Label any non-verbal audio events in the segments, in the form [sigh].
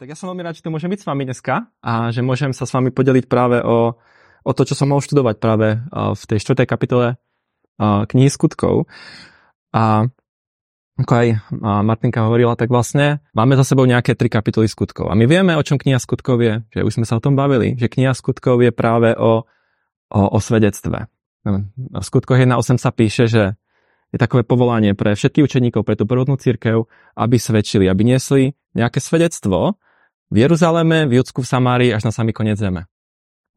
Tak ja som veľmi rád, že tu môžem byť s vami dneska a že môžem sa s vami podeliť práve o, o to, čo som mohol študovať práve v tej 4. kapitole knihy skutkov. A ako aj Martinka hovorila, tak vlastne máme za sebou nejaké tri kapitoly skutkov. A my vieme, o čom kniha skutkov je, že už sme sa o tom bavili, že kniha skutkov je práve o, o, o svedectve. V skutkoch 1.8 sa píše, že je takové povolanie pre všetkých učeníkov, pre tú prvotnú církev, aby svedčili, aby niesli nejaké svedectvo v Jeruzaleme, v Judsku, v Samárii až na samý koniec zeme.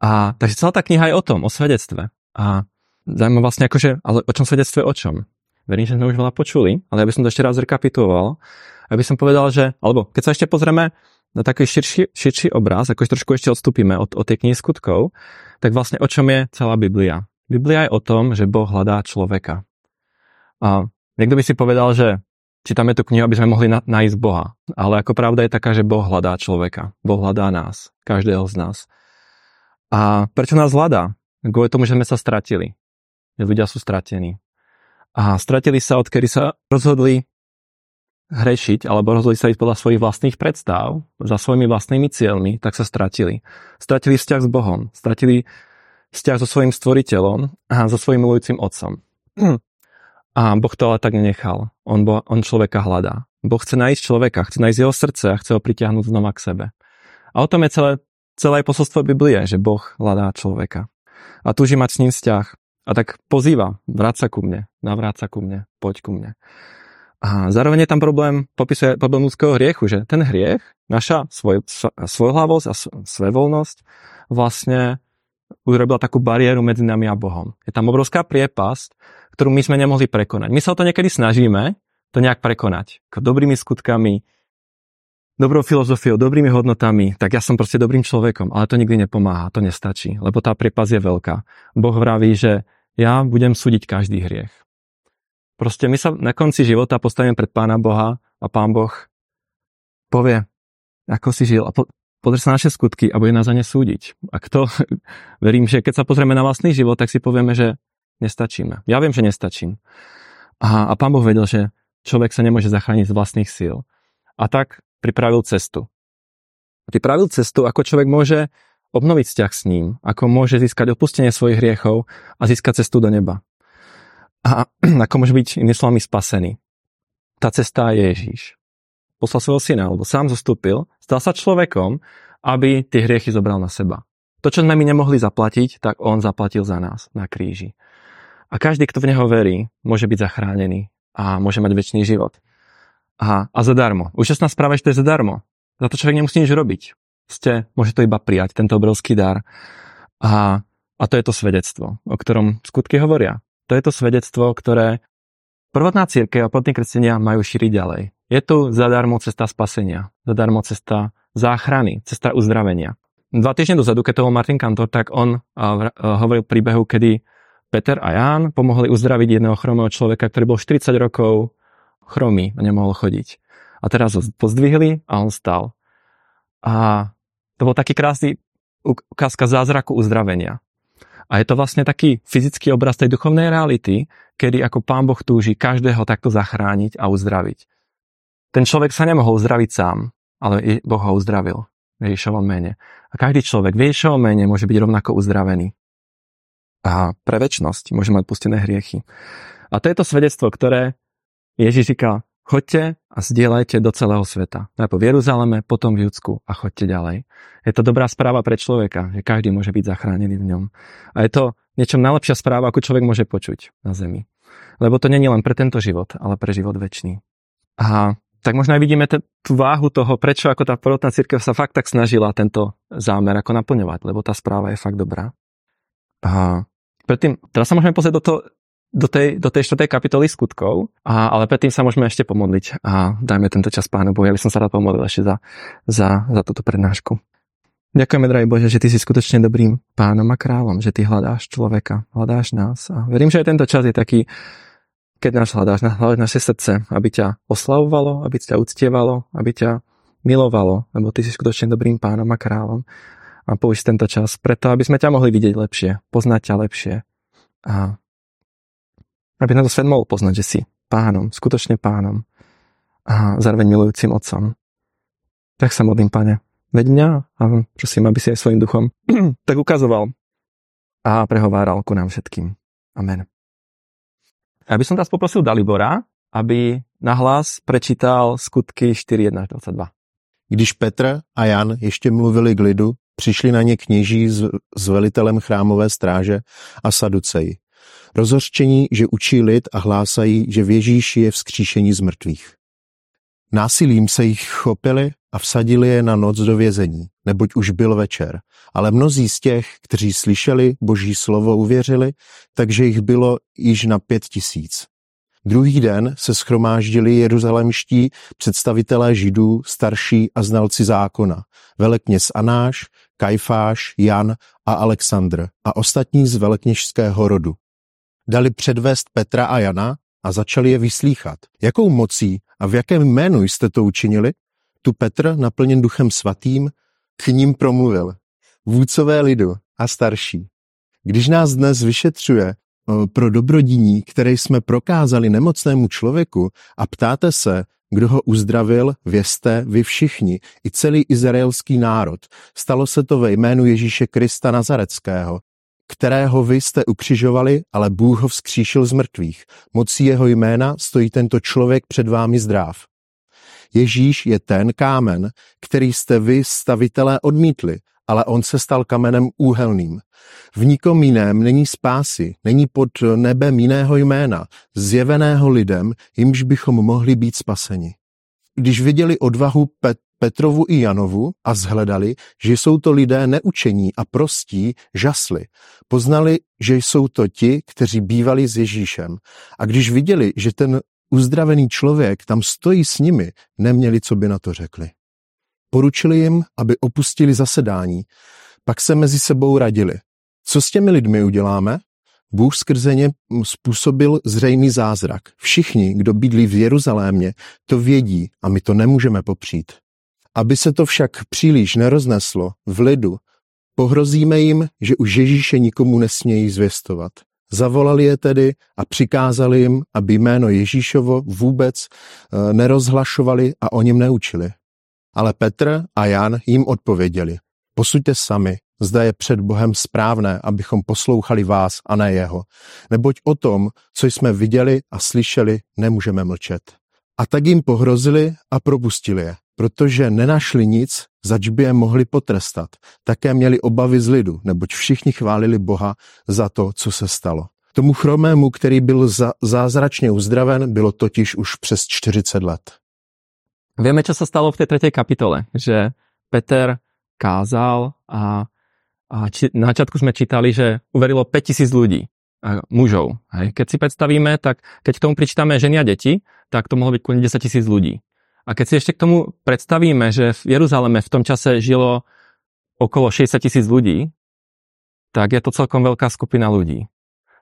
A takže celá tá kniha je o tom, o svedectve. A zaujímavé vlastne akože, ale o čom svedectve o čom? Verím, že sme už veľa počuli, ale ja by som to ešte raz rekapituloval. Aby som povedal, že, alebo keď sa ešte pozrieme na taký širší, širší obraz, ako trošku ešte odstúpime od, od tej knihy skutkov, tak vlastne o čom je celá Biblia? Biblia je o tom, že Boh hľadá človeka. A niekto by si povedal, že čítame tú knihu, aby sme mohli na, nájsť Boha. Ale ako pravda je taká, že Boh hľadá človeka. Boh hľadá nás, každého z nás. A prečo nás hľadá? Kvôli tomu, že sme sa stratili. Ľudia sú stratení. A stratili sa, odkedy sa rozhodli hrešiť, alebo rozhodli sa ísť podľa svojich vlastných predstav, za svojimi vlastnými cieľmi, tak sa stratili. Stratili vzťah s Bohom, stratili vzťah so svojím stvoriteľom a so svojím milujúcim otcom. A Boh to ale tak nenechal. On, bo, on človeka hľadá. Boh chce nájsť človeka, chce nájsť jeho srdce a chce ho pritiahnuť znova k sebe. A o tom je celé, celé posolstvo Biblie, že Boh hľadá človeka. A túži mať s ním vzťah. A tak pozýva, vráť sa ku mne, navráť sa ku mne, poď ku mne. A zároveň je tam problém, popisuje problém ľudského hriechu, že ten hriech, naša svoj, svojhlavosť a svojvoľnosť vlastne urobila takú bariéru medzi nami a Bohom. Je tam obrovská priepasť, ktorú my sme nemohli prekonať. My sa o to niekedy snažíme to nejak prekonať. Dobrými skutkami, dobrou filozofiou, dobrými hodnotami, tak ja som proste dobrým človekom, ale to nikdy nepomáha, to nestačí, lebo tá priepas je veľká. Boh vraví, že ja budem súdiť každý hriech. Proste my sa na konci života postavíme pred Pána Boha a Pán Boh povie, ako si žil a po, pozrie sa naše skutky a bude nás za ne súdiť. A kto, [laughs] verím, že keď sa pozrieme na vlastný život, tak si povieme, že nestačíme. Ja viem, že nestačím. A, a pán Boh vedel, že človek sa nemôže zachrániť z vlastných síl. A tak pripravil cestu. Pripravil cestu, ako človek môže obnoviť vzťah s ním, ako môže získať odpustenie svojich hriechov a získať cestu do neba. A [clears throat] ako môže byť inými slovami spasený. Tá cesta je Ježíš. Poslal svojho syna, alebo sám zostúpil, stal sa človekom, aby tie hriechy zobral na seba. To, čo sme my nemohli zaplatiť, tak on zaplatil za nás na kríži. A každý, kto v Neho verí, môže byť zachránený a môže mať väčší život. A, a zadarmo. Účastná správa ešte je zadarmo. Za to človek nemusí nič robiť. Ste, môže to iba prijať, tento obrovský dar. A, a to je to svedectvo, o ktorom skutky hovoria. To je to svedectvo, ktoré prvotná církev a prvotní kresťania majú šíriť ďalej. Je tu zadarmo cesta spasenia, zadarmo cesta záchrany, cesta uzdravenia. Dva týždne dozadu, keď to bol Martin Kantor, tak on hovoril príbehu, kedy Peter a Ján pomohli uzdraviť jedného chromého človeka, ktorý bol 40 rokov chromý a nemohol chodiť. A teraz ho pozdvihli a on stal. A to bol taký krásny ukázka zázraku uzdravenia. A je to vlastne taký fyzický obraz tej duchovnej reality, kedy ako Pán Boh túži každého takto zachrániť a uzdraviť. Ten človek sa nemohol uzdraviť sám, ale Boh ho uzdravil v Ježišovom mene. A každý človek v Ježišovom mene môže byť rovnako uzdravený a pre väčnosť môže mať pustené hriechy. A to je to svedectvo, ktoré Ježiš říká, choďte a zdieľajte do celého sveta. Najprv v Jeruzaleme, potom v Judsku a choďte ďalej. Je to dobrá správa pre človeka, že každý môže byť zachránený v ňom. A je to niečo najlepšia správa, ako človek môže počuť na zemi. Lebo to je len pre tento život, ale pre život väčší. A tak možno aj vidíme t- tú váhu toho, prečo ako tá prvotná církev sa fakt tak snažila tento zámer ako naplňovať, lebo tá správa je fakt dobrá. A predtým, teraz sa môžeme pozrieť do, to, do, tej, do tej štvrtej kapitoly skutkov, a, ale predtým sa môžeme ešte pomodliť a dajme tento čas Pánu Bohu. Ja by som sa rád pomodlil ešte za, za, za túto prednášku. Ďakujeme, drahý Bože, že Ty si skutočne dobrým pánom a kráľom, že Ty hľadáš človeka, hľadáš nás. A verím, že aj tento čas je taký, keď nás hľadáš, hľadáš naše srdce, aby ťa oslavovalo, aby ťa uctievalo, aby ťa milovalo, lebo Ty si skutočne dobrým pánom a kráľom a použiť tento čas preto, aby sme ťa mohli vidieť lepšie, poznať ťa lepšie a aby na to svet mohol poznať, že si pánom, skutočne pánom a zároveň milujúcim otcom. Tak sa modlím, pane. Veď mňa a prosím, aby si aj svojim duchom [clears throat] tak ukazoval a prehováral ku nám všetkým. Amen. Ja by som teraz poprosil Dalibora, aby nahlas prečítal skutky 4.1 22. Když Petr a Jan ještě mluvili k lidu, přišli na ně kněží s, s velitelem chrámové stráže a saduceji. Rozhořčení, že učí lid a hlásají, že v Ježíši je vzkříšení z mrtvých. Násilím se jich chopili a vsadili je na noc do vězení, neboť už byl večer. Ale mnozí z těch, kteří slyšeli boží slovo, uvěřili, takže jich bylo již na pět tisíc. Druhý den se schromáždili jeruzalemští představitelé židů, starší a znalci zákona, velekněz Anáš, Kajfáš, Jan a Alexandr a ostatní z velekněžského rodu. Dali předvést Petra a Jana a začali je vyslíchat. Jakou mocí a v jakém jménu jste to učinili? Tu Petr, naplněn duchem svatým, k ním promluvil. Vůdcové lidu a starší. Když nás dnes vyšetřuje pro dobrodiní, které jsme prokázali nemocnému člověku a ptáte se, kdo ho uzdravil, vězte vy všichni, i celý izraelský národ. Stalo se to ve jménu Ježíše Krista Nazareckého, kterého vy jste ukřižovali, ale Bůh ho vzkříšil z mrtvých. Mocí jeho jména stojí tento člověk před vámi zdrav. Ježíš je ten kámen, který jste vy stavitelé odmítli, ale on se stal kamenem úhelným. V nikom jiném není spásy, není pod nebem jiného jména, zjeveného lidem, jimž bychom mohli být spaseni. Když viděli odvahu Pet- Petrovu i Janovu a zhledali, že jsou to lidé neučení a prostí, žasli. Poznali, že jsou to ti, kteří bývali s Ježíšem. A když viděli, že ten uzdravený člověk tam stojí s nimi, neměli, co by na to řekli. Poručili jim, aby opustili zasedání, pak se mezi sebou radili. Co s těmi lidmi uděláme? Bůh skrze ně způsobil zřejmý zázrak. Všichni, kdo bydlí v Jeruzalémě, to vědí a my to nemůžeme popřít. Aby se to však příliš nerozneslo v lidu, pohrozíme jim, že už Ježíše nikomu nesmějí zvěstovat. Zavolali je tedy a přikázali jim, aby jméno Ježíšovo vůbec e, nerozhlašovali a o něm neučili. Ale Petr a Jan jim odpověděli, posuďte sami, zda je před Bohem správné, abychom poslouchali vás a ne jeho. Neboť o tom, co jsme viděli a slyšeli, nemůžeme mlčet. A tak jim pohrozili a propustili je, protože nenašli nic, zač by je mohli potrestat. Také měli obavy z lidu, neboť všichni chválili Boha za to, co se stalo. Tomu chromému, který byl za, zázračně uzdraven, bylo totiž už přes 40 let. Vieme, čo sa stalo v tej tretej kapitole, že Peter kázal a, a či, na začiatku sme čítali, že uverilo 5000 ľudí, a mužov. Hej. Keď si predstavíme, tak keď k tomu pričítame a deti, tak to mohlo byť kľudne 10 tisíc ľudí. A keď si ešte k tomu predstavíme, že v Jeruzaleme v tom čase žilo okolo 60 tisíc ľudí, tak je to celkom veľká skupina ľudí.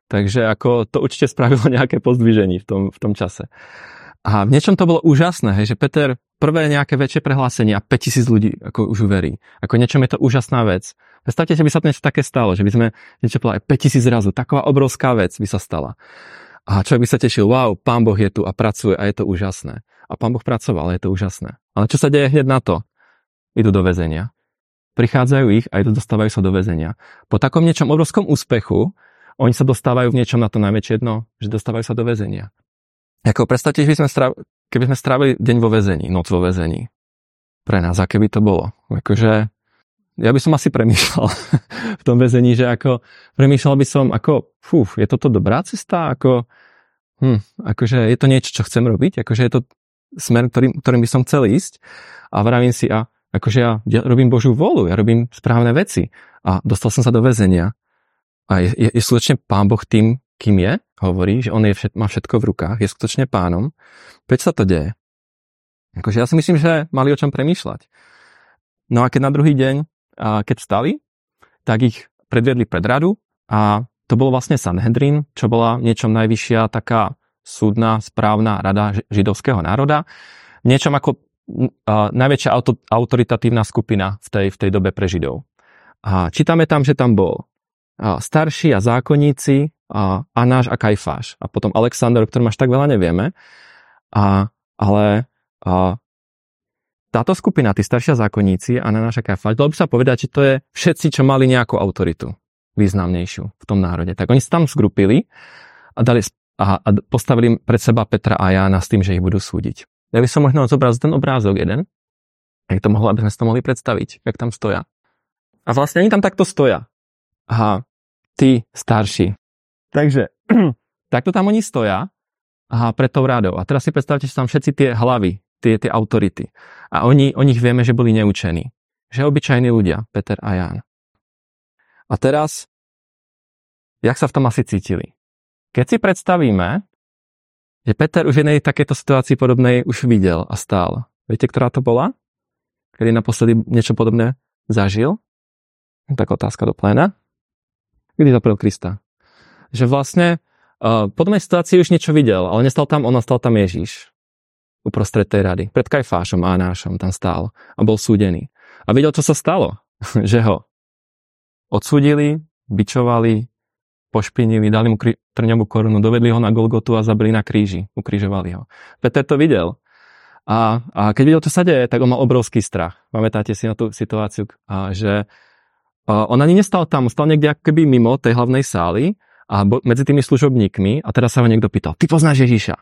Takže ako to určite spravilo [laughs] nejaké pozdviženie v tom, v tom čase. A v niečom to bolo úžasné, hej, že Peter prvé nejaké väčšie prehlásenie a 5000 ľudí ako už uverí. Ako niečom je to úžasná vec. Predstavte, že by sa to niečo také stalo, že by sme niečo povedali 5000 zrazu. Taková obrovská vec by sa stala. A človek by sa tešil, wow, pán Boh je tu a pracuje a je to úžasné. A pán Boh pracoval je to úžasné. Ale čo sa deje hneď na to? Idú do väzenia. Prichádzajú ich a idú, dostávajú sa do väzenia. Po takom niečom obrovskom úspechu oni sa dostávajú v niečom na to najväčšie jedno, že dostávajú sa do väzenia. Ako predstavte, že sme strav, keby sme strávili deň vo väzení, noc vo väzení. Pre nás, aké by to bolo. Akože, ja by som asi premýšľal [laughs] v tom väzení, že ako, premýšľal by som, ako, fú, je toto dobrá cesta, ako, hm, akože je to niečo, čo chcem robiť, akože je to smer, ktorým, ktorým by som chcel ísť? A vravím si, a akože ja, ja robím Božiu volu, ja robím správne veci. A dostal som sa do väzenia. A je, je, je skutočne Pán Boh tým, kým je, hovorí, že on je všet, má všetko v rukách, je skutočne pánom. Prečo sa to deje? Akože ja si myslím, že mali o čom premýšľať. No a keď na druhý deň, a keď vstali, tak ich predviedli pred radu a to bolo vlastne Sanhedrin, čo bola niečom najvyššia taká súdna, správna rada židovského národa. Niečom ako najväčšia auto, autoritatívna skupina v tej, v tej dobe pre židov. A čítame tam, že tam bol starší a zákonníci, a Anáš a Kajfáš. A potom Alexander, o ktorom až tak veľa nevieme. A, ale a, táto skupina, tí staršia zákonníci a na naša Kajfa, dalo by sa povedať, že to je všetci, čo mali nejakú autoritu významnejšiu v tom národe. Tak oni sa tam zgrupili a, dali, a, a postavili pred seba Petra a Jána s tým, že ich budú súdiť. Ja by som možno zobral ten obrázok jeden, jak to mohlo, aby sme si to mohli predstaviť, jak tam stoja. A vlastne oni tam takto stoja. Aha, tí starší. Takže, [clears throat] takto tam oni stoja aha, pred tou rádou. A teraz si predstavte, že tam všetci tie hlavy, tie, tie autority. A oni, o nich vieme, že boli neučení. Že obyčajní ľudia, Peter a Ján. A teraz, jak sa v tom asi cítili? Keď si predstavíme, že Peter už jednej takéto situácii podobnej už videl a stál. Viete, ktorá to bola? Kedy naposledy niečo podobné zažil? Tak otázka do pléna. Kedy zaprel Krista? Že vlastne uh, podobnej situácii už niečo videl, ale nestal tam on, stal tam Ježíš. Uprostred tej rady. Pred Kajfášom a Anášom tam stál a bol súdený. A videl, čo sa stalo. [laughs] že ho odsúdili, bičovali, pošpinili, dali mu kri- trňovú korunu, dovedli ho na Golgotu a zabili na kríži, ukrižovali ho. Peter to videl. A, a keď videl, čo sa deje, tak on mal obrovský strach. Pamätáte si na tú situáciu, a, že a on ani nestal tam, stal niekde ako keby mimo tej hlavnej sály a bo, medzi tými služobníkmi a teraz sa ho niekto pýtal, ty poznáš Ježíša?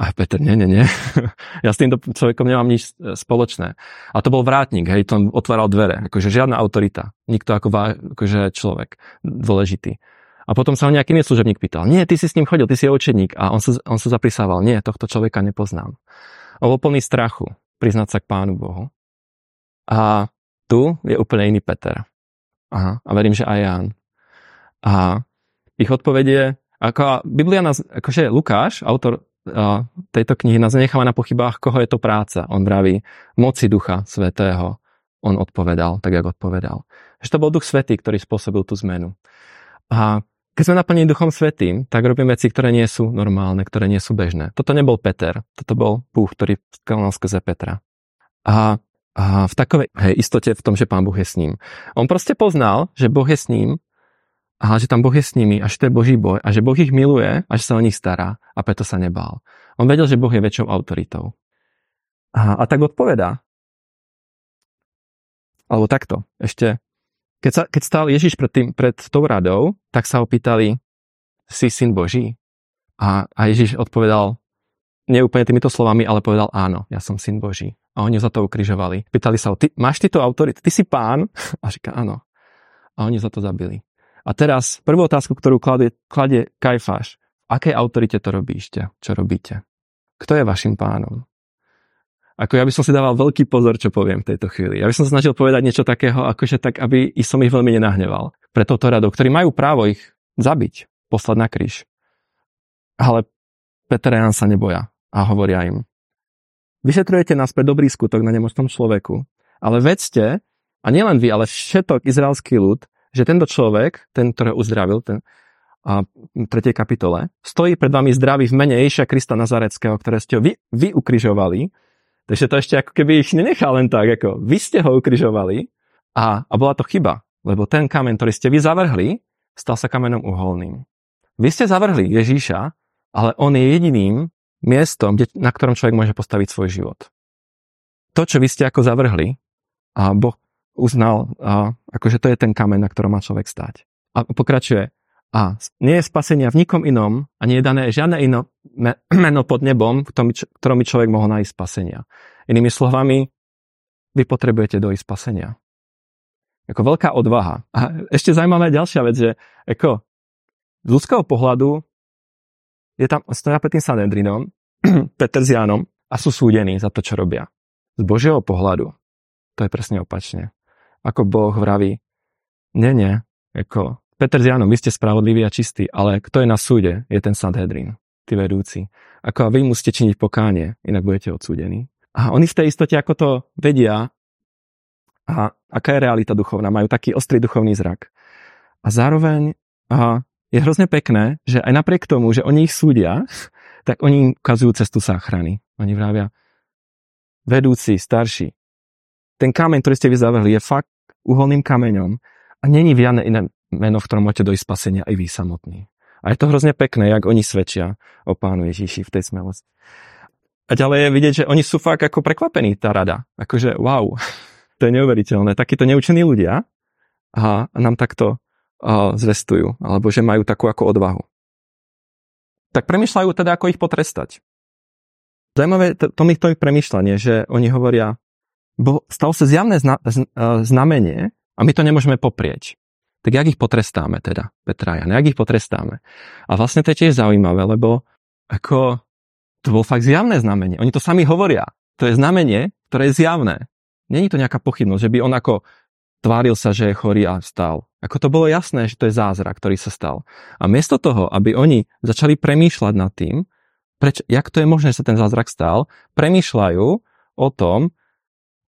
A Peter, nie, nie, nie. [laughs] ja s týmto človekom nemám nič e, spoločné. A to bol vrátnik, hej, to otváral dvere. Akože žiadna autorita. Nikto ako akože človek dôležitý. A potom sa ho nejaký iný služobník pýtal, nie, ty si s ním chodil, ty si je učeník. A on sa, on sa zaprisával, nie, tohto človeka nepoznám. On bol plný strachu priznať sa k Pánu Bohu. A tu je úplne iný Peter. Aha, a verím, že aj Ján. A ich odpovedie, ako Biblia nás, akože Lukáš, autor a, tejto knihy, nás necháva na pochybách, koho je to práca. On vraví, moci Ducha Svetého. On odpovedal, tak jak odpovedal. Že to bol Duch Svetý, ktorý spôsobil tú zmenu. A keď sme naplnení Duchom Svetým, tak robíme veci, ktoré nie sú normálne, ktoré nie sú bežné. Toto nebol Peter, toto bol Búh, ktorý skalnal skrze Petra. A a v takovej hej, istote v tom, že pán Boh je s ním. On proste poznal, že Boh je s ním a že tam Boh je s nimi a že to je Boží boj a že Boh ich miluje a že sa o nich stará a preto sa nebál. On vedel, že Boh je väčšou autoritou. A, a tak odpovedá. Alebo takto. Ešte, keď, sa, keď stál Ježiš pred, tým, pred tou radou, tak sa ho pýtali, si syn Boží? A, a Ježiš odpovedal, nie úplne týmito slovami, ale povedal áno, ja som syn Boží. A oni za to ukrižovali. Pýtali sa ho, ty, máš ty to autoritu? Ty si pán? [laughs] A říká áno. A oni za to zabili. A teraz prvú otázku, ktorú kladie, kladie Kajfáš. Akej autorite to robíte? Čo robíte? Kto je vašim pánom? Ako ja by som si dával veľký pozor, čo poviem v tejto chvíli. Ja by som sa snažil povedať niečo takého, akože tak, aby som ich veľmi nenahneval. Pre touto radou, ktorí majú právo ich zabiť, poslať na kríž. Ale Peter Jan sa neboja a hovoria im, vyšetrujete nás pre dobrý skutok na nemocnom človeku, ale vedzte, a nielen vy, ale všetok izraelský ľud, že tento človek, ten, ktorého uzdravil, ten, a v 3. kapitole, stojí pred vami zdravý v mene Ježiša Krista Nazareckého, ktoré ste ho vy, vy ukrižovali. Takže to ešte ako keby ich nenechal len tak, ako vy ste ho ukrižovali a, a bola to chyba, lebo ten kamen, ktorý ste vy zavrhli, stal sa kamenom uholným. Vy ste zavrhli Ježíša, ale on je jediným, miestom, kde, na ktorom človek môže postaviť svoj život. To, čo vy ste ako zavrhli, a Boh uznal, a, akože to je ten kameň, na ktorom má človek stať. A pokračuje, a nie je spasenia v nikom inom a nie je dané žiadne me, [clears throat] meno pod nebom, ktorom by človek mohol nájsť spasenia. Inými slovami, vy potrebujete dojsť spasenia. Ako veľká odvaha. A ešte zaujímavá ďalšia vec, že ako, z ľudského pohľadu je tam, stoja pred tým Sanedrinom, Jánom [clears throat] a sú súdení za to, čo robia. Z Božieho pohľadu to je presne opačne. Ako Boh vraví, nie, nie, ako Peter s Jánom, vy ste spravodliví a čistí, ale kto je na súde, je ten Sanhedrin, tí vedúci. Ako a vy musíte činiť pokánie, inak budete odsúdení. A oni v tej istote, ako to vedia, a aká je realita duchovná, majú taký ostrý duchovný zrak. A zároveň a je hrozne pekné, že aj napriek tomu, že oni ich súdia, tak oni im ukazujú cestu záchrany. Oni vravia, vedúci, starší, ten kameň, ktorý ste vy zavrhli, je fakt uholným kameňom a není viané iné meno, v ktorom môžete dojsť spasenia aj vy samotní. A je to hrozne pekné, jak oni svedčia o pánu Ježíši v tej smelosti. a ďalej je vidieť, že oni sú fakt ako prekvapení, tá rada. Akože wow, [laughs] to je neuveriteľné. Takíto neučení ľudia a nám takto uh, zvestujú, alebo že majú takú ako odvahu. Tak premyšľajú teda, ako ich potrestať. Zajímavé to, to mi to premyšľanie, že oni hovoria, bo stalo sa zjavné zna, z, uh, znamenie a my to nemôžeme poprieť. Tak jak ich potrestáme teda, Petra Jan, jak ich potrestáme? A vlastne to je tiež zaujímavé, lebo ako to bolo fakt zjavné znamenie. Oni to sami hovoria. To je znamenie, ktoré je zjavné. Není to nejaká pochybnosť, že by on ako tváril sa, že je chorý a vstal. Ako to bolo jasné, že to je zázrak, ktorý sa stal. A miesto toho, aby oni začali premýšľať nad tým, preč, jak to je možné, že sa ten zázrak stal, premýšľajú o tom,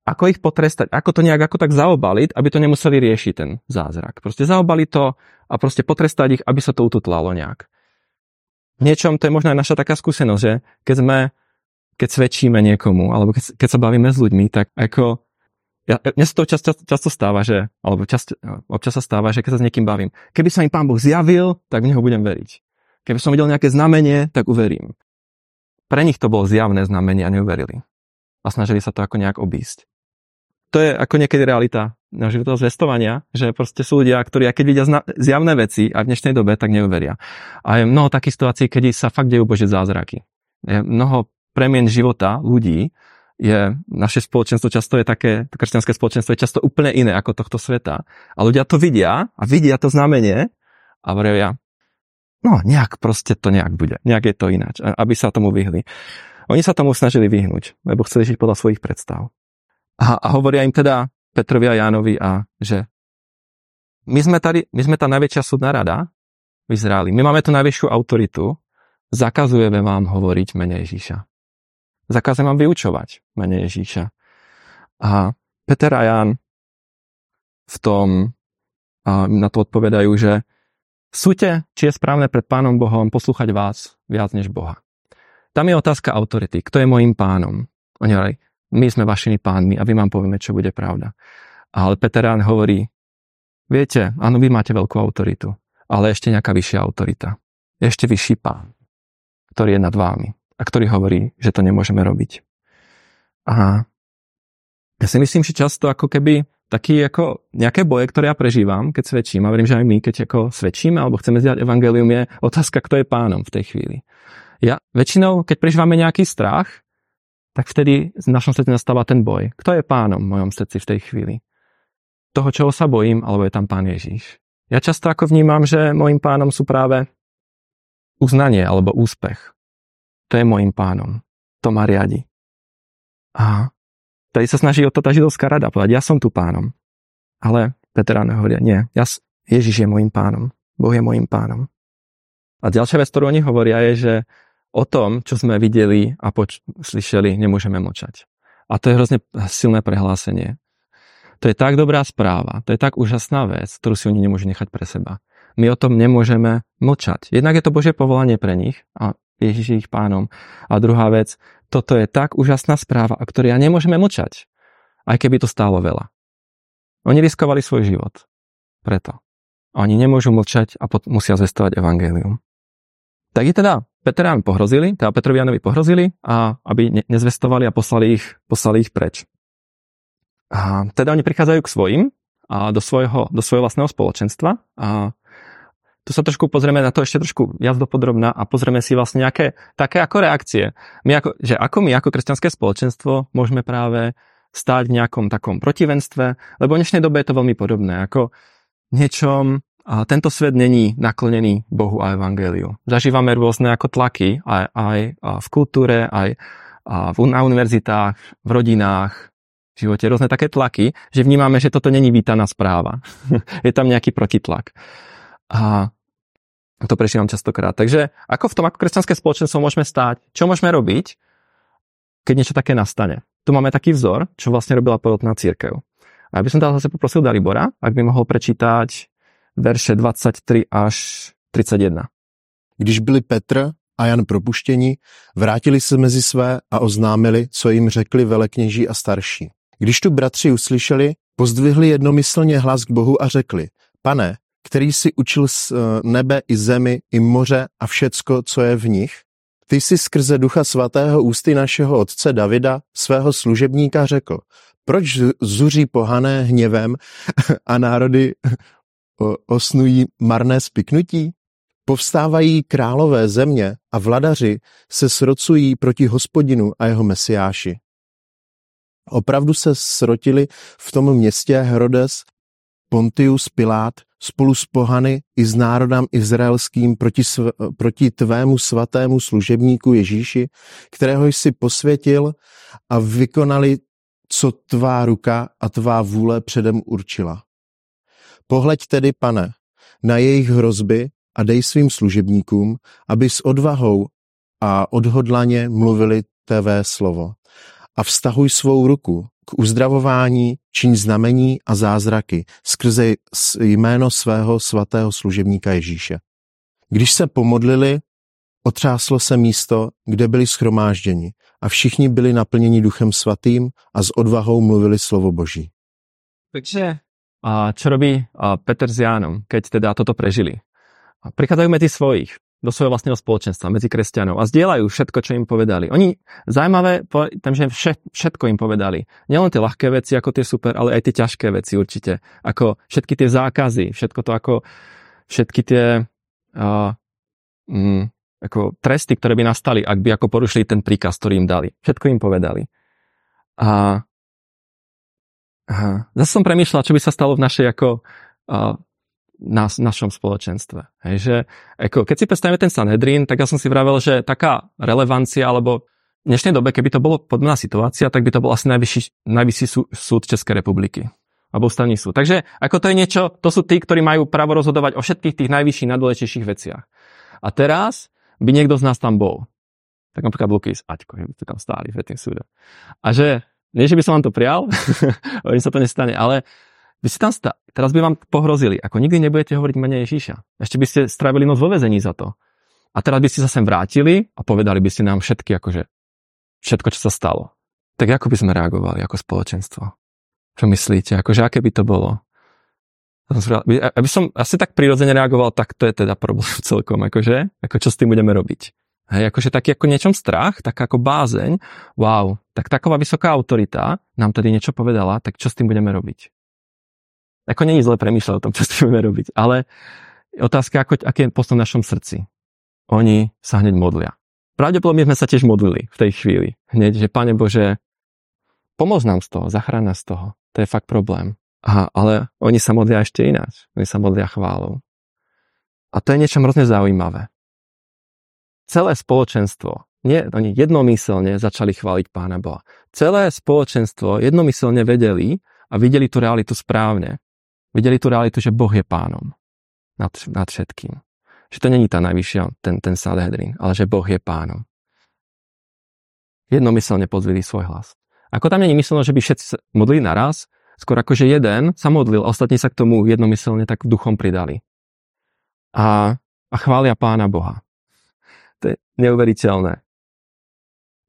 ako ich potrestať, ako to nejak ako tak zaobaliť, aby to nemuseli riešiť ten zázrak. Proste zaobaliť to a proste potrestať ich, aby sa to ututlalo nejak. V niečom to je možno aj naša taká skúsenosť, že keď sme, keď svedčíme niekomu, alebo keď, keď sa bavíme s ľuďmi, tak ako ja, mne sa to často, často stáva, že, alebo často, občas sa stáva, že keď sa s niekým bavím, keby sa mi pán Boh zjavil, tak v neho budem veriť. Keby som videl nejaké znamenie, tak uverím. Pre nich to bolo zjavné znamenie a neuverili. A snažili sa to ako nejak obísť. To je ako niekedy realita na života zvestovania, že proste sú ľudia, ktorí keď vidia zjavné veci a v dnešnej dobe, tak neuveria. A je mnoho takých situácií, kedy sa fakt dejú Bože zázraky. Je mnoho premien života ľudí, je, naše spoločenstvo často je také, kresťanské spoločenstvo je často úplne iné ako tohto sveta. A ľudia to vidia a vidia to znamenie a hovoria, no nejak proste to nejak bude, nejak je to ináč, aby sa tomu vyhli. Oni sa tomu snažili vyhnúť, lebo chceli žiť podľa svojich predstav. A, a hovoria im teda Petrovi a Jánovi, a že my sme, tady, my sme tá najväčšia súdna rada v Izraeli. My máme tú najvyššiu autoritu, zakazujeme vám hovoriť mene Ježíša. Zakážem vám vyučovať mene Ježíša. A Peter a Jan v tom a na to odpovedajú, že súte, či je správne pred Pánom Bohom poslúchať vás viac než Boha. Tam je otázka autority. Kto je môjim pánom? Oni hovorí, my sme vašimi pánmi a vy vám povieme, čo bude pravda. Ale Peter Jan hovorí, viete, áno, vy máte veľkú autoritu, ale ešte nejaká vyššia autorita. Ešte vyšší pán, ktorý je nad vámi a ktorý hovorí, že to nemôžeme robiť. A ja si myslím, že často ako keby taký ako nejaké boje, ktoré ja prežívam, keď svedčím, a verím, že aj my, keď ako svedčíme alebo chceme zdieľať evangelium, je otázka, kto je pánom v tej chvíli. Ja väčšinou, keď prežívame nejaký strach, tak vtedy v našom srdci nastáva ten boj. Kto je pánom v mojom srdci v tej chvíli? Toho, čoho sa bojím, alebo je tam pán Ježíš. Ja často ako vnímam, že môjim pánom sú práve uznanie alebo úspech. To je môjim pánom. To ma riadi. A tady sa snaží o to tá židovská rada povedať, ja som tu pánom. Ale veteráne hovoria, nie, ja, Ježiš je môjim pánom. Boh je môjim pánom. A ďalšia vec, ktorú oni hovoria, je, že o tom, čo sme videli a poč- slyšeli, nemôžeme mlčať. A to je hrozne silné prehlásenie. To je tak dobrá správa, to je tak úžasná vec, ktorú si oni nemôžu nechať pre seba. My o tom nemôžeme mlčať. Jednak je to Božie povolanie pre nich a Ježiš je ich pánom. A druhá vec, toto je tak úžasná správa, o ktorej nemôžeme mlčať, aj keby to stálo veľa. Oni riskovali svoj život. Preto. Oni nemôžu mlčať a pot- musia zvestovať evangelium. Tak je teda Petrán pohrozili, teda Petrovianovi pohrozili, a aby ne- nezvestovali a poslali ich, poslali ich preč. A teda oni prichádzajú k svojim, a do, svojho, do svojho vlastného spoločenstva a tu sa trošku pozrieme na to ešte trošku viac dopodrobná a pozrieme si vlastne nejaké také ako reakcie. My ako, že ako my ako kresťanské spoločenstvo môžeme práve stáť v nejakom takom protivenstve, lebo v dnešnej dobe je to veľmi podobné. Ako niečom, a tento svet není naklonený Bohu a Evangeliu. Zažívame rôzne ako tlaky aj, aj v kultúre, aj na univerzitách, v rodinách, v živote rôzne také tlaky, že vnímame, že toto není vítaná správa. [laughs] je tam nejaký protitlak. A to prežívam častokrát. Takže ako v tom, ako kresťanské spoločenstvo môžeme stáť? Čo môžeme robiť, keď niečo také nastane? Tu máme taký vzor, čo vlastne robila prvotná církev. A ja by som teda zase poprosil Dalibora, ak by mohol prečítať verše 23 až 31. Když byli Petr a Jan propuštěni, vrátili se mezi své a oznámili, co jim řekli velekněží a starší. Když tu bratři uslyšeli, pozdvihli jednomyslně hlas k Bohu a řekli, pane, který si učil z eh, nebe i zemi, i moře a všecko, co je v nich, ty si skrze ducha svatého ústy našeho otce Davida, svého služebníka, řekl, proč zuří pohané hněvem [laughs] a národy osnují marné spiknutí? Povstávají králové země a vladaři se srocují proti hospodinu a jeho mesiáši. Opravdu se srotili v tom městě Herodes, Pontius Pilát spolu s pohany i s národem izraelským proti, sv, proti tvému svatému služebníku Ježíši, kterého jsi posvětil a vykonali, co tvá ruka a tvá vůle předem určila. Pohleď tedy, pane, na jejich hrozby a dej svým služebníkům, aby s odvahou a odhodlaně mluvili tvé slovo. A vztahuj svou ruku k uzdravování, čiň znamení a zázraky skrze jméno svého svatého služebníka Ježíše. Když se pomodlili, otřáslo se místo, kde byli schromážděni a všichni byli naplněni duchem svatým a s odvahou mluvili slovo Boží. Takže a čo robí Peter s Jánom, keď teda toto prežili? Prichádzajú medzi svojich do svojho vlastného spoločenstva, medzi kresťanov a zdieľajú všetko, čo im povedali. Oni, zaujímavé, tam, že všetko im povedali. Nielen tie ľahké veci, ako tie super, ale aj tie ťažké veci určite. Ako všetky tie zákazy, všetko to ako všetky tie uh, mm, ako tresty, ktoré by nastali, ak by ako porušili ten príkaz, ktorý im dali. Všetko im povedali. A, a zase som premýšľal, čo by sa stalo v našej ako uh, nás, našom spoločenstve. Hej, že, ako, keď si predstavíme ten Sanhedrin, tak ja som si vravel, že taká relevancia, alebo v dnešnej dobe, keby to bolo podobná situácia, tak by to bol asi najvyšší, najvyšší sú, súd Českej republiky. Alebo ústavný súd. Takže ako to je niečo, to sú tí, ktorí majú právo rozhodovať o všetkých tých najvyšších, najdôležitejších veciach. A teraz by niekto z nás tam bol. Tak napríklad Lukis, Aťko, by ste tam stáli pred tým súdom. A že, nie, že by som vám to prial, [laughs] oni sa to nestane, ale vy si tam stá... Teraz by vám pohrozili, ako nikdy nebudete hovoriť mene Ježíša. Ešte by ste strávili noc vo vezení za to. A teraz by ste sa sem vrátili a povedali by ste nám všetky, akože všetko, čo sa stalo. Tak ako by sme reagovali ako spoločenstvo? Čo myslíte? Akože aké by to bolo? Aby som asi tak prirodzene reagoval, tak to je teda problém [laughs] celkom, akože, ako čo s tým budeme robiť. Hej, akože taký ako niečom strach, tak ako bázeň, wow, tak taková vysoká autorita nám tedy niečo povedala, tak čo s tým budeme robiť? Ako není zle premýšľať o tom, čo s tým budeme robiť, ale otázka, ako, aký je postoj v našom srdci. Oni sa hneď modlia. Pravdepodobne sme sa tiež modlili v tej chvíli. Hneď, že Pane Bože, pomoz nám z toho, zachráň nás z toho. To je fakt problém. Aha, ale oni sa modlia ešte ináč. Oni sa modlia chválou. A to je niečo hrozne zaujímavé. Celé spoločenstvo, nie, oni jednomyselne začali chváliť Pána Boha. Celé spoločenstvo jednomyselne vedeli a videli tú realitu správne. Videli tú realitu, že Boh je pánom nad, nad všetkým. Že to není tá najvyššia, ten, ten Sanhedrin, ale že Boh je pánom. Jednomyselne pozvili svoj hlas. Ako tam není mysleno, že by všetci modlili naraz, skôr ako, že jeden sa modlil, ostatní sa k tomu jednomyselne tak v duchom pridali. A, a chvália pána Boha. To je neuveriteľné.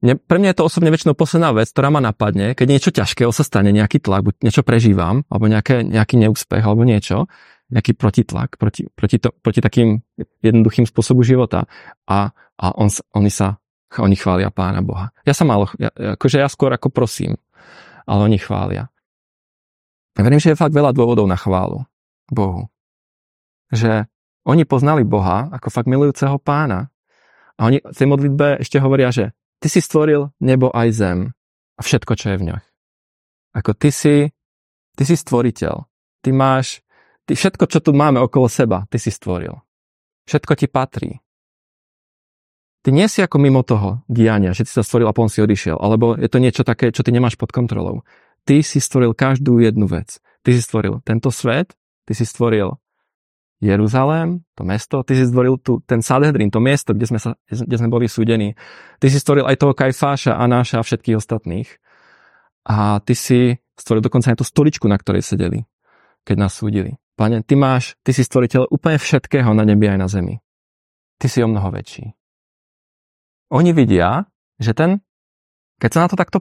Mne, pre mňa je to osobne väčšinou posledná vec, ktorá ma napadne, keď niečo ťažkého sa stane, nejaký tlak, buď niečo prežívam, alebo nejaké, nejaký neúspech, alebo niečo, nejaký protitlak proti, proti, to, proti takým jednoduchým spôsobu života. A, a on, oni sa, oni chvália Pána Boha. Ja sa málo, ja, akože ja skôr ako prosím, ale oni chvália. Ja verím, že je fakt veľa dôvodov na chválu Bohu. Že oni poznali Boha ako fakt milujúceho pána. A oni v tej modlitbe ešte hovoria, že Ty si stvoril nebo aj zem a všetko, čo je v ňoch. Ako ty si, ty si stvoriteľ. Ty máš, ty všetko, čo tu máme okolo seba, ty si stvoril. Všetko ti patrí. Ty nie si ako mimo toho diania, že ty sa stvoril a potom si odišiel, alebo je to niečo také, čo ty nemáš pod kontrolou. Ty si stvoril každú jednu vec. Ty si stvoril tento svet, ty si stvoril Jeruzalém, to mesto, ty si stvoril tu, ten Sanhedrin, to miesto, kde sme, sa, kde sme boli súdení. Ty si stvoril aj toho Kajfáša, Anáša a všetkých ostatných. A ty si stvoril dokonca aj tú stoličku, na ktorej sedeli, keď nás súdili. Pane, ty máš, ty si stvoriteľ úplne všetkého na nebi aj na zemi. Ty si o mnoho väčší. Oni vidia, že ten, keď sa na to takto,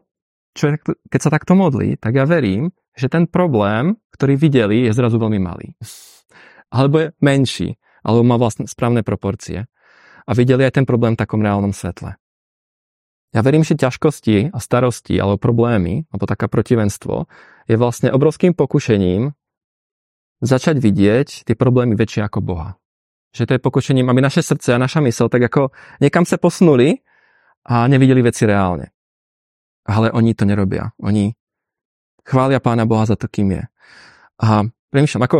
človek, keď sa takto modlí, tak ja verím, že ten problém, ktorý videli, je zrazu veľmi malý alebo je menší, alebo má vlastne správne proporcie. a videli aj ten problém v takom reálnom svetle. Ja verím, že ťažkosti a starosti alebo problémy, alebo taká protivenstvo, je vlastne obrovským pokušením začať vidieť tie problémy väčšie ako Boha. Že to je pokušením, aby naše srdce a naša mysl tak ako niekam sa posunuli a nevideli veci reálne. Ale oni to nerobia. Oni chvália Pána Boha za to, kým je. A premýšľam, ako,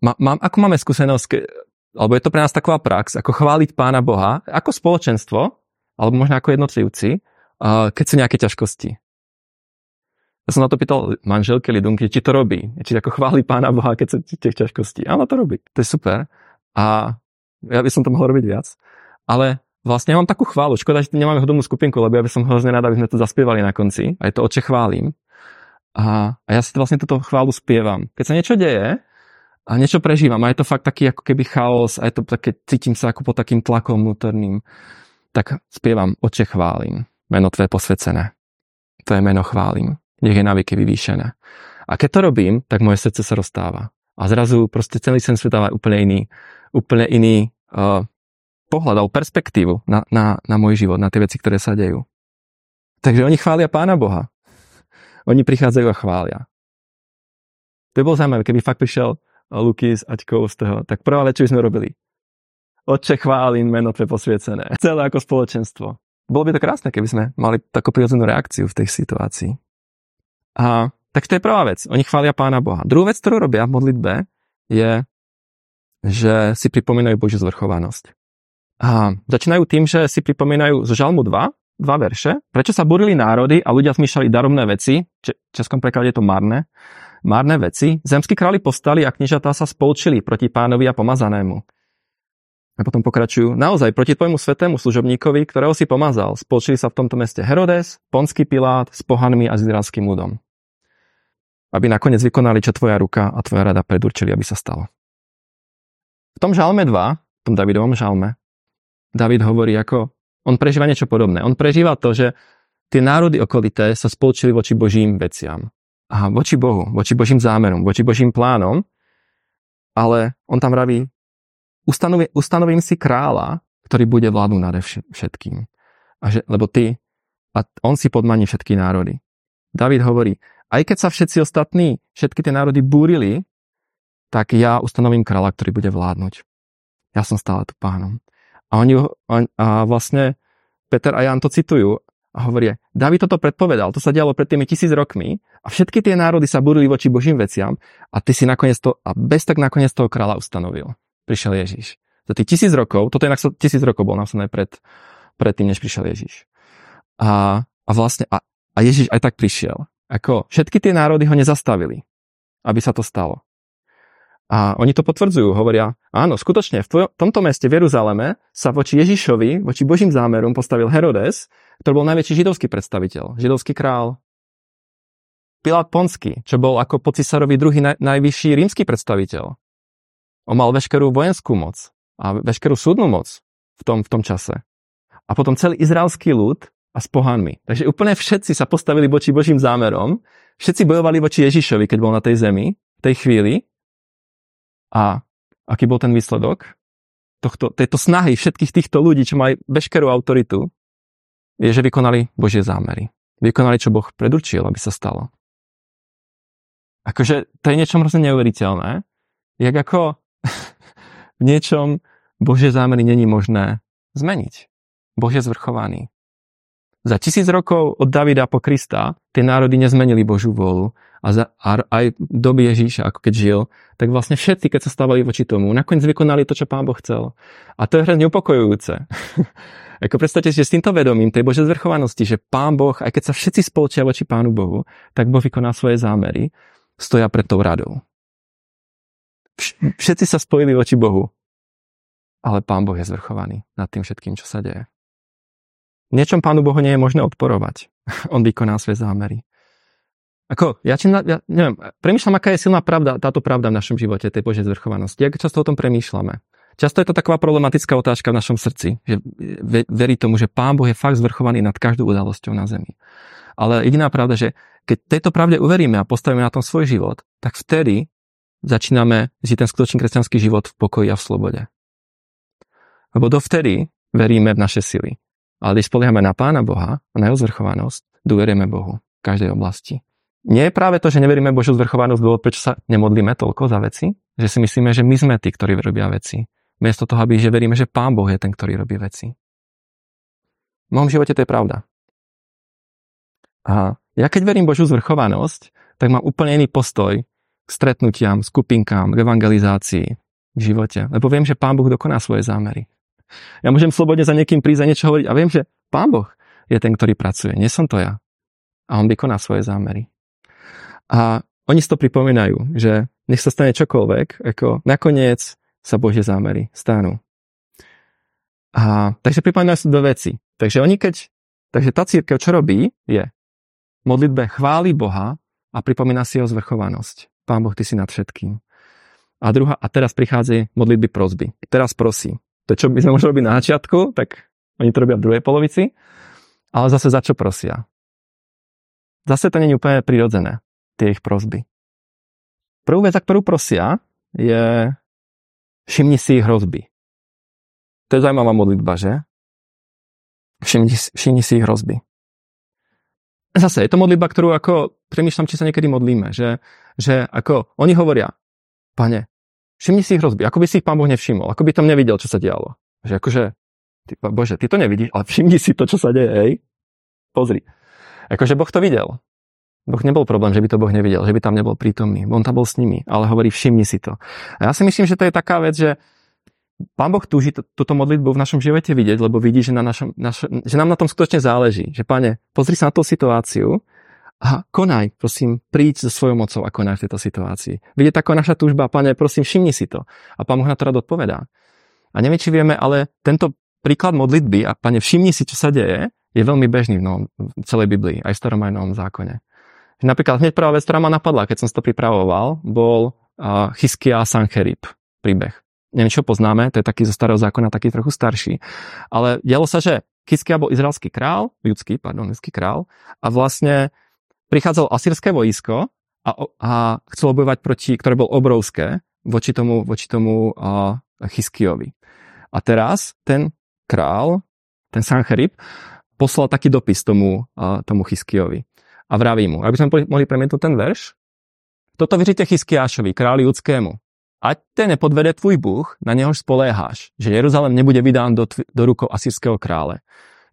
má, má, ako máme skúsenosť, alebo je to pre nás taková prax, ako chváliť Pána Boha, ako spoločenstvo, alebo možno ako jednotlivci, keď sú nejaké ťažkosti. Ja som na to pýtal manželky Lidunky, či to robí. Či ako chváli pána Boha, keď sa tých ťažkostí. Áno, to robí. To je super. A ja by som to mohol robiť viac. Ale vlastne ja mám takú chválu. Škoda, že nemáme hodnú skupinku, lebo ja by som hrozne rád, aby sme to zaspievali na konci. A je to oče chválim. A, a ja si vlastne túto chválu spievam. Keď sa niečo deje a niečo prežívam a je to fakt taký ako keby chaos a je to také, cítim sa ako pod takým tlakom vnútorným, tak spievam Oče chválim, meno Tvoje posvecené. Tvoje meno chválim, nech je navyky vyvýšené. A keď to robím, tak moje srdce sa rozstáva. A zrazu proste celý sen sveta má úplne iný, úplne iný uh, pohľad alebo perspektívu na, na, na môj život, na tie veci, ktoré sa dejú. Takže oni chvália Pána Boha. Oni prichádzajú a chvália. To by bolo zaujímavé, keby fakt prišiel Luky s Aťkou z toho, tak prvá vec, čo sme robili, Otče, chválim meno pre posviecené. Celé ako spoločenstvo. Bolo by to krásne, keby sme mali takú prirodzenú reakciu v tej situácii. A, tak to je prvá vec. Oni chvália Pána Boha. Druhú vec, ktorú robia v modlitbe, je, že si pripomínajú Božiu zvrchovanosť. A začínajú tým, že si pripomínajú zo Žalmu 2, dva verše, prečo sa burili národy a ľudia zmýšľali daromné veci, v českom preklade je to marné, marné veci, zemskí králi postali a kniežatá sa spolčili proti pánovi a pomazanému. A potom pokračujú, naozaj proti tvojmu svetému služobníkovi, ktorého si pomazal, spolčili sa v tomto meste Herodes, Ponský Pilát s pohanmi a s izraelským ľudom. Aby nakoniec vykonali, čo tvoja ruka a tvoja rada predurčili, aby sa stalo. V tom žalme 2, v tom Davidovom žalme, David hovorí, ako on prežíva niečo podobné. On prežíva to, že tie národy okolité sa spolčili voči Božím veciam. A voči Bohu, voči Božím zámerom, voči Božím plánom, ale on tam vraví, ustanovi, ustanovím si kráľa, ktorý bude vládnuť nad všetkým. A že, lebo ty, a on si podmaní všetky národy. David hovorí, aj keď sa všetci ostatní, všetky tie národy búrili, tak ja ustanovím kráľa, ktorý bude vládnuť. Ja som stále tu pánom. A oni a vlastne Peter a Jan to citujú a hovorí, David toto predpovedal, to sa dialo pred tými tisíc rokmi a všetky tie národy sa burili voči Božím veciam a ty si nakoniec to, a bez tak nakoniec toho kráľa ustanovil prišiel Ježiš. Za tých tisíc rokov, toto inak tisíc rokov bol následne pred, pred tým, než prišiel Ježiš. A, a vlastne, a, a Ježiš aj tak prišiel. Ako všetky tie národy ho nezastavili, aby sa to stalo. A oni to potvrdzujú, hovoria, áno, skutočne, v tomto meste v Jeruzaleme sa voči Ježišovi, voči Božím zámerom postavil Herodes, ktorý bol najväčší židovský predstaviteľ, židovský král. Pilát Ponsky, čo bol ako po cisárovi druhý naj, najvyšší rímsky predstaviteľ. On mal veškerú vojenskú moc a veškerú súdnu moc v tom, v tom čase. A potom celý izraelský ľud a s pohanmi. Takže úplne všetci sa postavili voči Božím zámerom, všetci bojovali voči Ježišovi, keď bol na tej zemi, v tej chvíli. A aký bol ten výsledok? Tohto, tejto snahy všetkých týchto ľudí, čo majú veškerú autoritu, je, že vykonali Božie zámery. Vykonali, čo Boh predurčil, aby sa stalo. Akože to je niečo hrozne neuveriteľné. Jak ako [laughs] v niečom Božie zámery není možné zmeniť. Boh je zvrchovaný. Za tisíc rokov od Davida po Krista tie národy nezmenili Božú vôľu a, za, a aj doby Ježíša, ako keď žil, tak vlastne všetci, keď sa stávali voči tomu, nakoniec vykonali to, čo Pán Boh chcel. A to je hrozne upokojujúce. [laughs] ako predstavte si, že s týmto vedomím tej Božej zvrchovanosti, že Pán Boh, aj keď sa všetci spolčia voči Pánu Bohu, tak Boh vykoná svoje zámery, stoja pred tou radou všetci sa spojili voči Bohu. Ale Pán Boh je zvrchovaný nad tým všetkým, čo sa deje. Niečom Pánu Bohu nie je možné odporovať. [laughs] On vykoná svoje zámery. Ako, ja, čím, ja neviem, premýšľam, aká je silná pravda, táto pravda v našom živote, tej Božej zvrchovanosti. Jak často o tom premýšľame? Často je to taková problematická otázka v našom srdci, že verí tomu, že Pán Boh je fakt zvrchovaný nad každou udalosťou na zemi. Ale jediná pravda, že keď tejto pravde uveríme a postavíme na tom svoj život, tak vtedy začíname žiť ten skutočný kresťanský život v pokoji a v slobode. Lebo dovtedy veríme v naše sily. Ale když spoliehame na Pána Boha na jeho zvrchovanosť, dôverujeme Bohu v každej oblasti. Nie je práve to, že neveríme Božiu zvrchovanosť dôvod, prečo sa nemodlíme toľko za veci? Že si myslíme, že my sme tí, ktorí robia veci. Miesto toho, aby že veríme, že Pán Boh je ten, ktorý robí veci. V mojom živote to je pravda. A ja keď verím Božiu zvrchovanosť, tak mám úplne iný postoj k stretnutiam, skupinkám, k evangelizácii v živote. Lebo viem, že Pán Boh dokoná svoje zámery. Ja môžem slobodne za niekým prísť a niečo hovoriť a viem, že Pán Boh je ten, ktorý pracuje. Nie som to ja. A on vykoná svoje zámery. A oni si to pripomínajú, že nech sa stane čokoľvek, ako nakoniec sa Božie zámery stanú. A, takže pripomínajú si dve veci. Takže oni keď, takže tá církev, čo robí, je modlitbe chváli Boha a pripomína si jeho zvrchovanosť. Pán Boh, ty si nad všetkým. A druhá, a teraz prichádzajú modlitby prozby. Teraz prosí. To, čo by sme mohli robiť na začiatku, tak oni to robia v druhej polovici, ale zase za čo prosia. Zase to je úplne prirodzené tie ich prozby. Prvú vec, za ktorú prosia, je všimni si ich hrozby. To je zaujímavá modlitba, že? Všimni, všimni si ich hrozby. Zase, je to modlitba, ktorú ako premýšľam, či sa niekedy modlíme, že, že ako oni hovoria, pane, všimni si ich hrozby, ako by si ich pán Boh nevšimol, ako by tam nevidel, čo sa dialo. Že akože, ty, bože, ty to nevidíš, ale všimni si to, čo sa deje, hej. Pozri. Akože Boh to videl. Boh nebol problém, že by to Boh nevidel, že by tam nebol prítomný. On tam bol s nimi, ale hovorí, všimni si to. A ja si myslím, že to je taká vec, že Pán Boh túži túto modlitbu v našom živote vidieť, lebo vidí, že, na našom, naš, že nám na tom skutočne záleží. Že, pane, pozri sa na tú situáciu a konaj, prosím, príď so svojou mocou a konaj v tejto situácii. Vidieť ako naša túžba, pane, prosím, všimni si to. A Pán Boh na to rád odpovedá. A neviem, či vieme, ale tento príklad modlitby a pane, všimni si, čo sa deje, je veľmi bežný v, novom, v celej Biblii, aj v starom aj novom zákone. Napríklad hneď prvá vec, ktorá ma napadla, keď som si to pripravoval, bol uh, Chyskia Sancherib príbeh. Neviem, čo poznáme, to je taký zo starého zákona, taký trochu starší. Ale dialo sa, že Chyskia bol izraelský král, judský, pardon, judský král a vlastne prichádzalo asýrske vojsko a, a chcelo bojovať proti, ktoré bol obrovské, voči tomu, voči tomu uh, Chyskiovi. A teraz ten král, ten Sancherib, poslal taký dopis tomu, uh, tomu Chyskiovi a vraví mu, aby sme mohli premietnúť ten verš, toto vyřite Chyskiášovi, králi judskému. Ať te nepodvede tvůj Bůh, na něhož spoléháš, že Jeruzalém nebude vydán do, do rukou asýrského krále.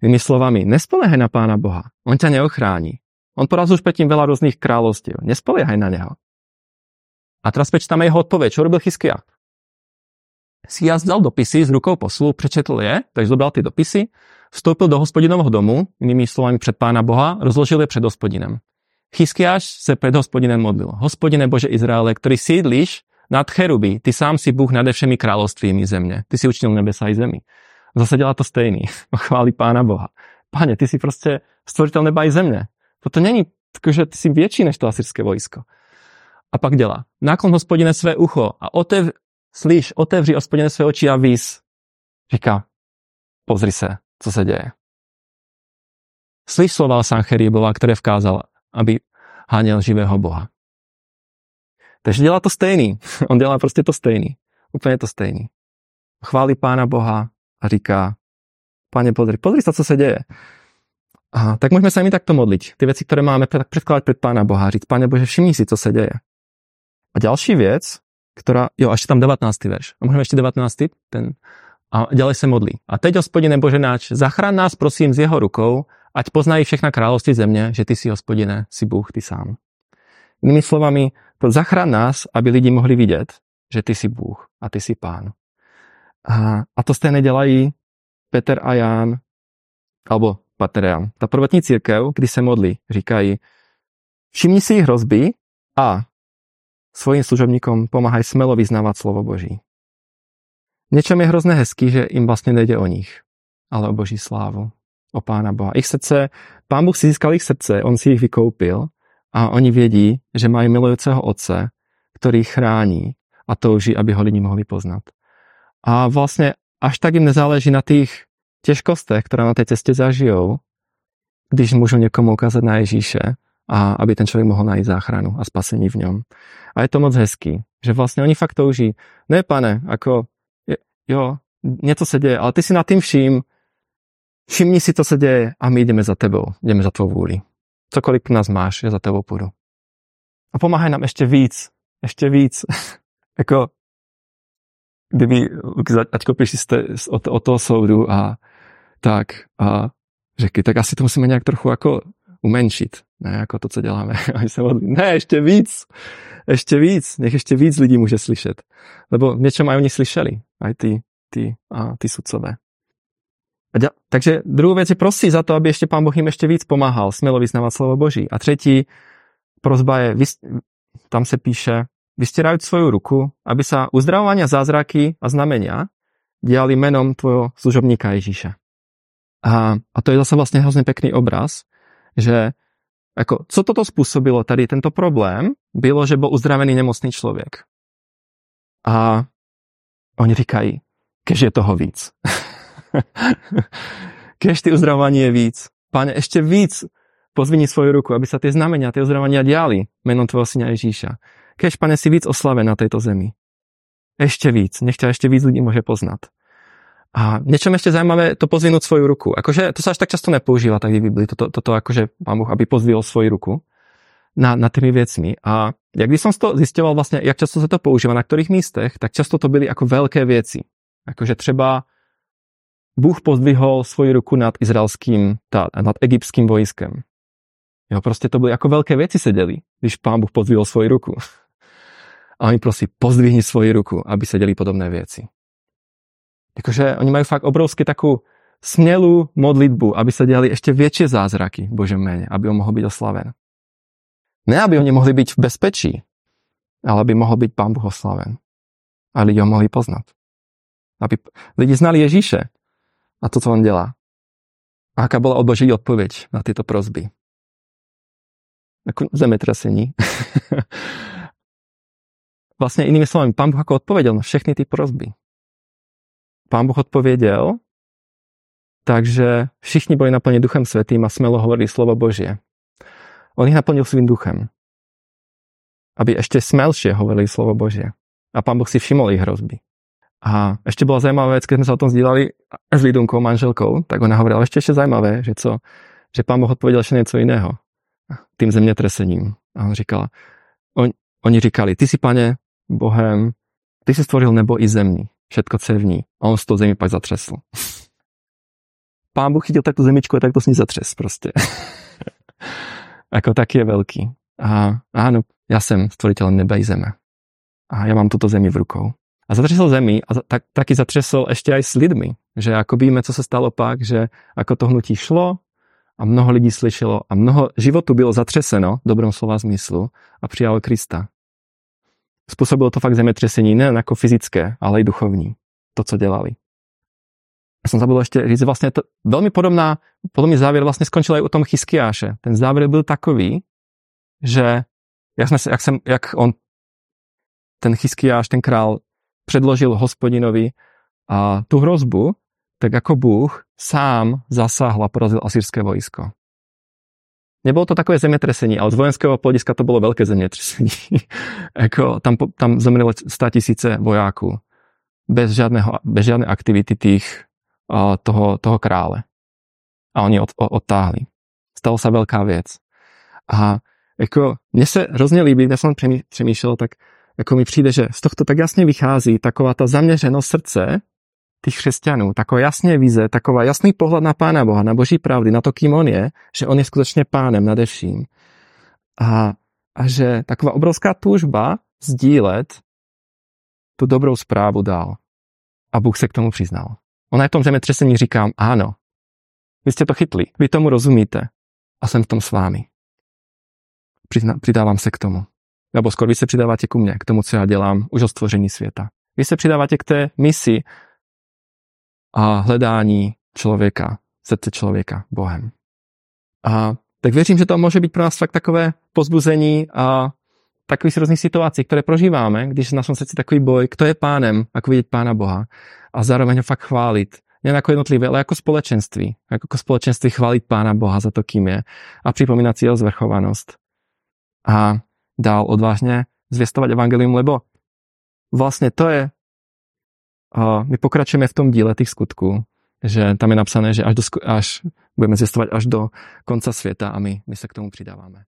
Inými slovami, nespoléhaj na Pána Boha, on ťa neochrání. On porazil už predtým veľa rôznych kráľovstiev. Nespoliehaj na neho. A teraz prečítame jeho odpoveď. Čo robil Chyskia? Sias vzal dopisy z rukou poslu, přečetl je, takže zobral ty dopisy, vstoupil do hospodinového domu, inými slovami před pána Boha, rozložil je před hospodinem. Chyskiáš se před hospodinem modlil. Hospodine Bože Izraele, ktorý sídliš nad cheruby, ty sám si Bůh nade všemi kráľovstvími země. Ty si učinil nebesa i zemi. Zase dělá to stejný. [laughs] Chváli pána Boha. Pane, ty si prostě stvoriteľ neba i země. Toto není že ty si větší než to asyrské vojsko. A pak dělá. Náklon hospodine své ucho a otev, slyš, otevři hospodine své oči a vys. Říká, pozri se, co se děje. Slyš slova Sancheribova, ktoré vkázal, aby háněl živého Boha. Takže dělá to stejný. [laughs] On dělá prostě to stejný. Úplně to stejný. Chválí pána Boha a říká, pane, pozri, pozri sa, co se deje. A tak môžeme sa my takto modliť. Tie veci, ktoré máme, predkladať pred pána Boha. Říct, pane Bože, všimni si, co se deje. A ďalší vec, ktorá, jo, ešte tam 19. verš. A môžeme ešte 19. Ten, a ďalej sa modlí. A teď, hospodine Bože náč, zachrán nás prosím z jeho rukou, ať poznají všechna kráľovství země, že ty si, hospodine, si Bůh, ty sám. Inými slovami, zachrán nás, aby lidi mohli vidieť, že ty si Bůh a ty si pán. A, a to stejné dělají Peter a Ján, alebo Pater Ján. Ta prvotní církev, kdy se modlí, říkají, všimni si hrozby a svojim služobníkom pomáhaj smelo vyznávať slovo Boží. Niečom je hrozné hezký, že im vlastne nejde o nich, ale o Boží slávu, o Pána Boha. Ich srdce, Pán Boh si získal ich srdce, On si ich vykoupil a oni vědí, že mají milujúceho Otce, ktorý chrání a touží, aby ho lidi mohli poznat. A vlastne až tak im nezáleží na tých těžkostech, ktoré na tej ceste zažijou, když môžu niekomu ukázať na Ježíše a aby ten človek mohol nájsť záchranu a spasení v ňom. A je to moc hezký, že vlastne oni fakt touží, ne pane, ako jo, něco se děje, ale ty si nad tým vším, všimni si, co se děje a my jdeme za tebou, jdeme za tvou vůli. Cokoliv nás máš, já za tebou půjdu. A pomáhaj nám ještě víc, ještě víc. [laughs] jako, kdyby Aťko přišli jste od, od toho soudu a tak a řekli, tak asi to musíme nějak trochu jako umenšit, ne jako to, co děláme. [laughs] A se modlí, ne, ještě víc, ještě víc, nech ještě víc lidí může slyšet. Lebo v něčem aj oni slyšeli, aj ty, ty, a ty sudcové. A ďa, takže druhou věc je prosí za to, aby ještě pán Boh jim ještě víc pomáhal, smělo vyznávat slovo Boží. A třetí prozba je, tam se píše, vystierajúc svoju ruku, aby sa uzdravovania zázraky a znamenia diali menom tvojho služobníka Ježíša. A, a to je zase vlastně hrozně pekný obraz, že ako, co toto spôsobilo, tady tento problém, bylo, že bol uzdravený nemocný člověk. A oni říkají, kež je toho víc. [laughs] kež ty uzdravování je víc. Pane, ešte víc pozvini svoju ruku, aby sa tie znamenia, tie uzdravovania diali menom tvojho syna Ježíša. Kež, pane, si víc oslave na tejto zemi. Ešte víc. Nech ťa ešte víc ľudí môže poznať. A niečom ešte zaujímavé to pozvinúť svoju ruku. Akože to sa až tak často nepoužíva tak v Biblii, toto, toto akože pán Boh, aby pozvil svoju ruku na, na tými vecmi. A jak by som to zisťoval vlastne, jak často sa to používa, na ktorých místech, tak často to byly ako veľké veci. Akože třeba Bůh pozdvihol svoju ruku nad izraelským, tá, nad egyptským vojskem. Jo, prostě to byly jako velké věci sedeli, když pán Bůh pozdvihol svoju ruku. A oni prosí, pozdvihni svoji ruku, aby sedeli podobné věci. Jakože oni majú fakt obrovsky takú smelú modlitbu, aby sa diali ešte väčšie zázraky v Božom mene, aby on mohol byť oslaven. Ne, aby oni mohli byť v bezpečí, ale aby mohol byť Pán Boh oslaven. A lidi ho mohli poznať. Aby lidi znali Ježíše a to, co on dělá. A aká bola od Boží odpoveď na tieto prozby. Zemetrasení. [laughs] vlastne inými slovami, Pán Boh ako odpovedel na všechny tie prozby pán Boh odpověděl, takže všichni byli naplněni duchem svetým a smelo hovorili slovo Božie. On ich naplnil svým duchem, aby ešte smelšie hovorili slovo Božie. A pán Boh si všimol ich hrozby. A ešte bola zaujímavá vec, keď sme sa o tom sdílali s Lidunkou, manželkou, tak ona hovorila ešte ešte zaujímavé, že co, že pán Boh odpovedal ešte niečo iného tým zemětresením. A on říkala, on, oni říkali, ty si, pane, Bohem, ty si stvoril nebo i zemní všetko cevní. A on z toho zemi pak zatřesl. [laughs] Pán Bůh chytil takto zemičku a takto s ní zatřes prostě. [laughs] jako tak je velký. A áno, ja som stvoriteľom neba i zeme. A ja mám túto zemi v rukou. A zatřesol zemi a tak, taky zatřesol ešte aj s lidmi. Že ako víme, co se stalo pak, že ako to hnutí šlo a mnoho lidí slyšelo a mnoho životu bylo zatřeseno v dobrom slova zmyslu a přijalo Krista. Spôsobilo to fakt zemetřesení, ne ako fyzické, ale i duchovní. To, co dělali. Ja som zabudol ešte říct, vlastne to veľmi podobná, podobný závier vlastne skončil aj u tom Chyskiáše. Ten závier byl takový, že jak, sme, jak, sem, jak on, ten Chyskiáš, ten král, předložil hospodinovi a tu hrozbu, tak ako Bůh sám zasáhl a porazil asýrské vojsko. Nebolo to takové zemětresení, ale z vojenského pohľadiska to bolo veľké zemětresení. jako, [laughs] tam, tam zomrelo 100 tisíce vojáků bez, žiadného, bez žiadnej aktivity tých, toho, toho krále. A oni od, odtáhli. Stalo sa veľká vec. A jako, mne se hrozně líbí, ja som přemýšlel, tak jako mi přijde, že z tohto tak jasně vychází taková ta zaměřenost srdce tých křesťanů, taková jasně vize, taková jasný pohled na Pána Boha, na Boží pravdy, na to, kým On je, že On je skutečně pánem nade vším. A, a že taková obrovská túžba sdílet tu dobrou zprávu dál. A Bůh se k tomu přiznal. Ona je v tom zemětřesení říkám, áno, vy ste to chytli, vy tomu rozumíte a jsem v tom s vámi. Přizna, přidávám se k tomu. Nebo skoro vy se přidáváte ku mně, k tomu, co já dělám už od stvoření světa. Vy se přidáváte k té misi, a hledání člověka, srdce člověka Bohem. A tak věřím, že to může být pro nás fakt takové pozbuzení a takových různých situací, které prožíváme, když v našom srdci takový boj, kto je pánem, ako vidět pána Boha a zároveň ho fakt chválit. Ne jako jednotlivé, ale jako společenství. Jako společenství chválit pána Boha za to, kým je a připomínat si jeho zvrchovanost. A dál odvážně zvěstovat evangelium, lebo vlastně to je my pokračujeme v tom díle tých skutků, že tam je napsané, že až, do, až budeme zjistovat až do konca světa a my, my se k tomu přidáváme.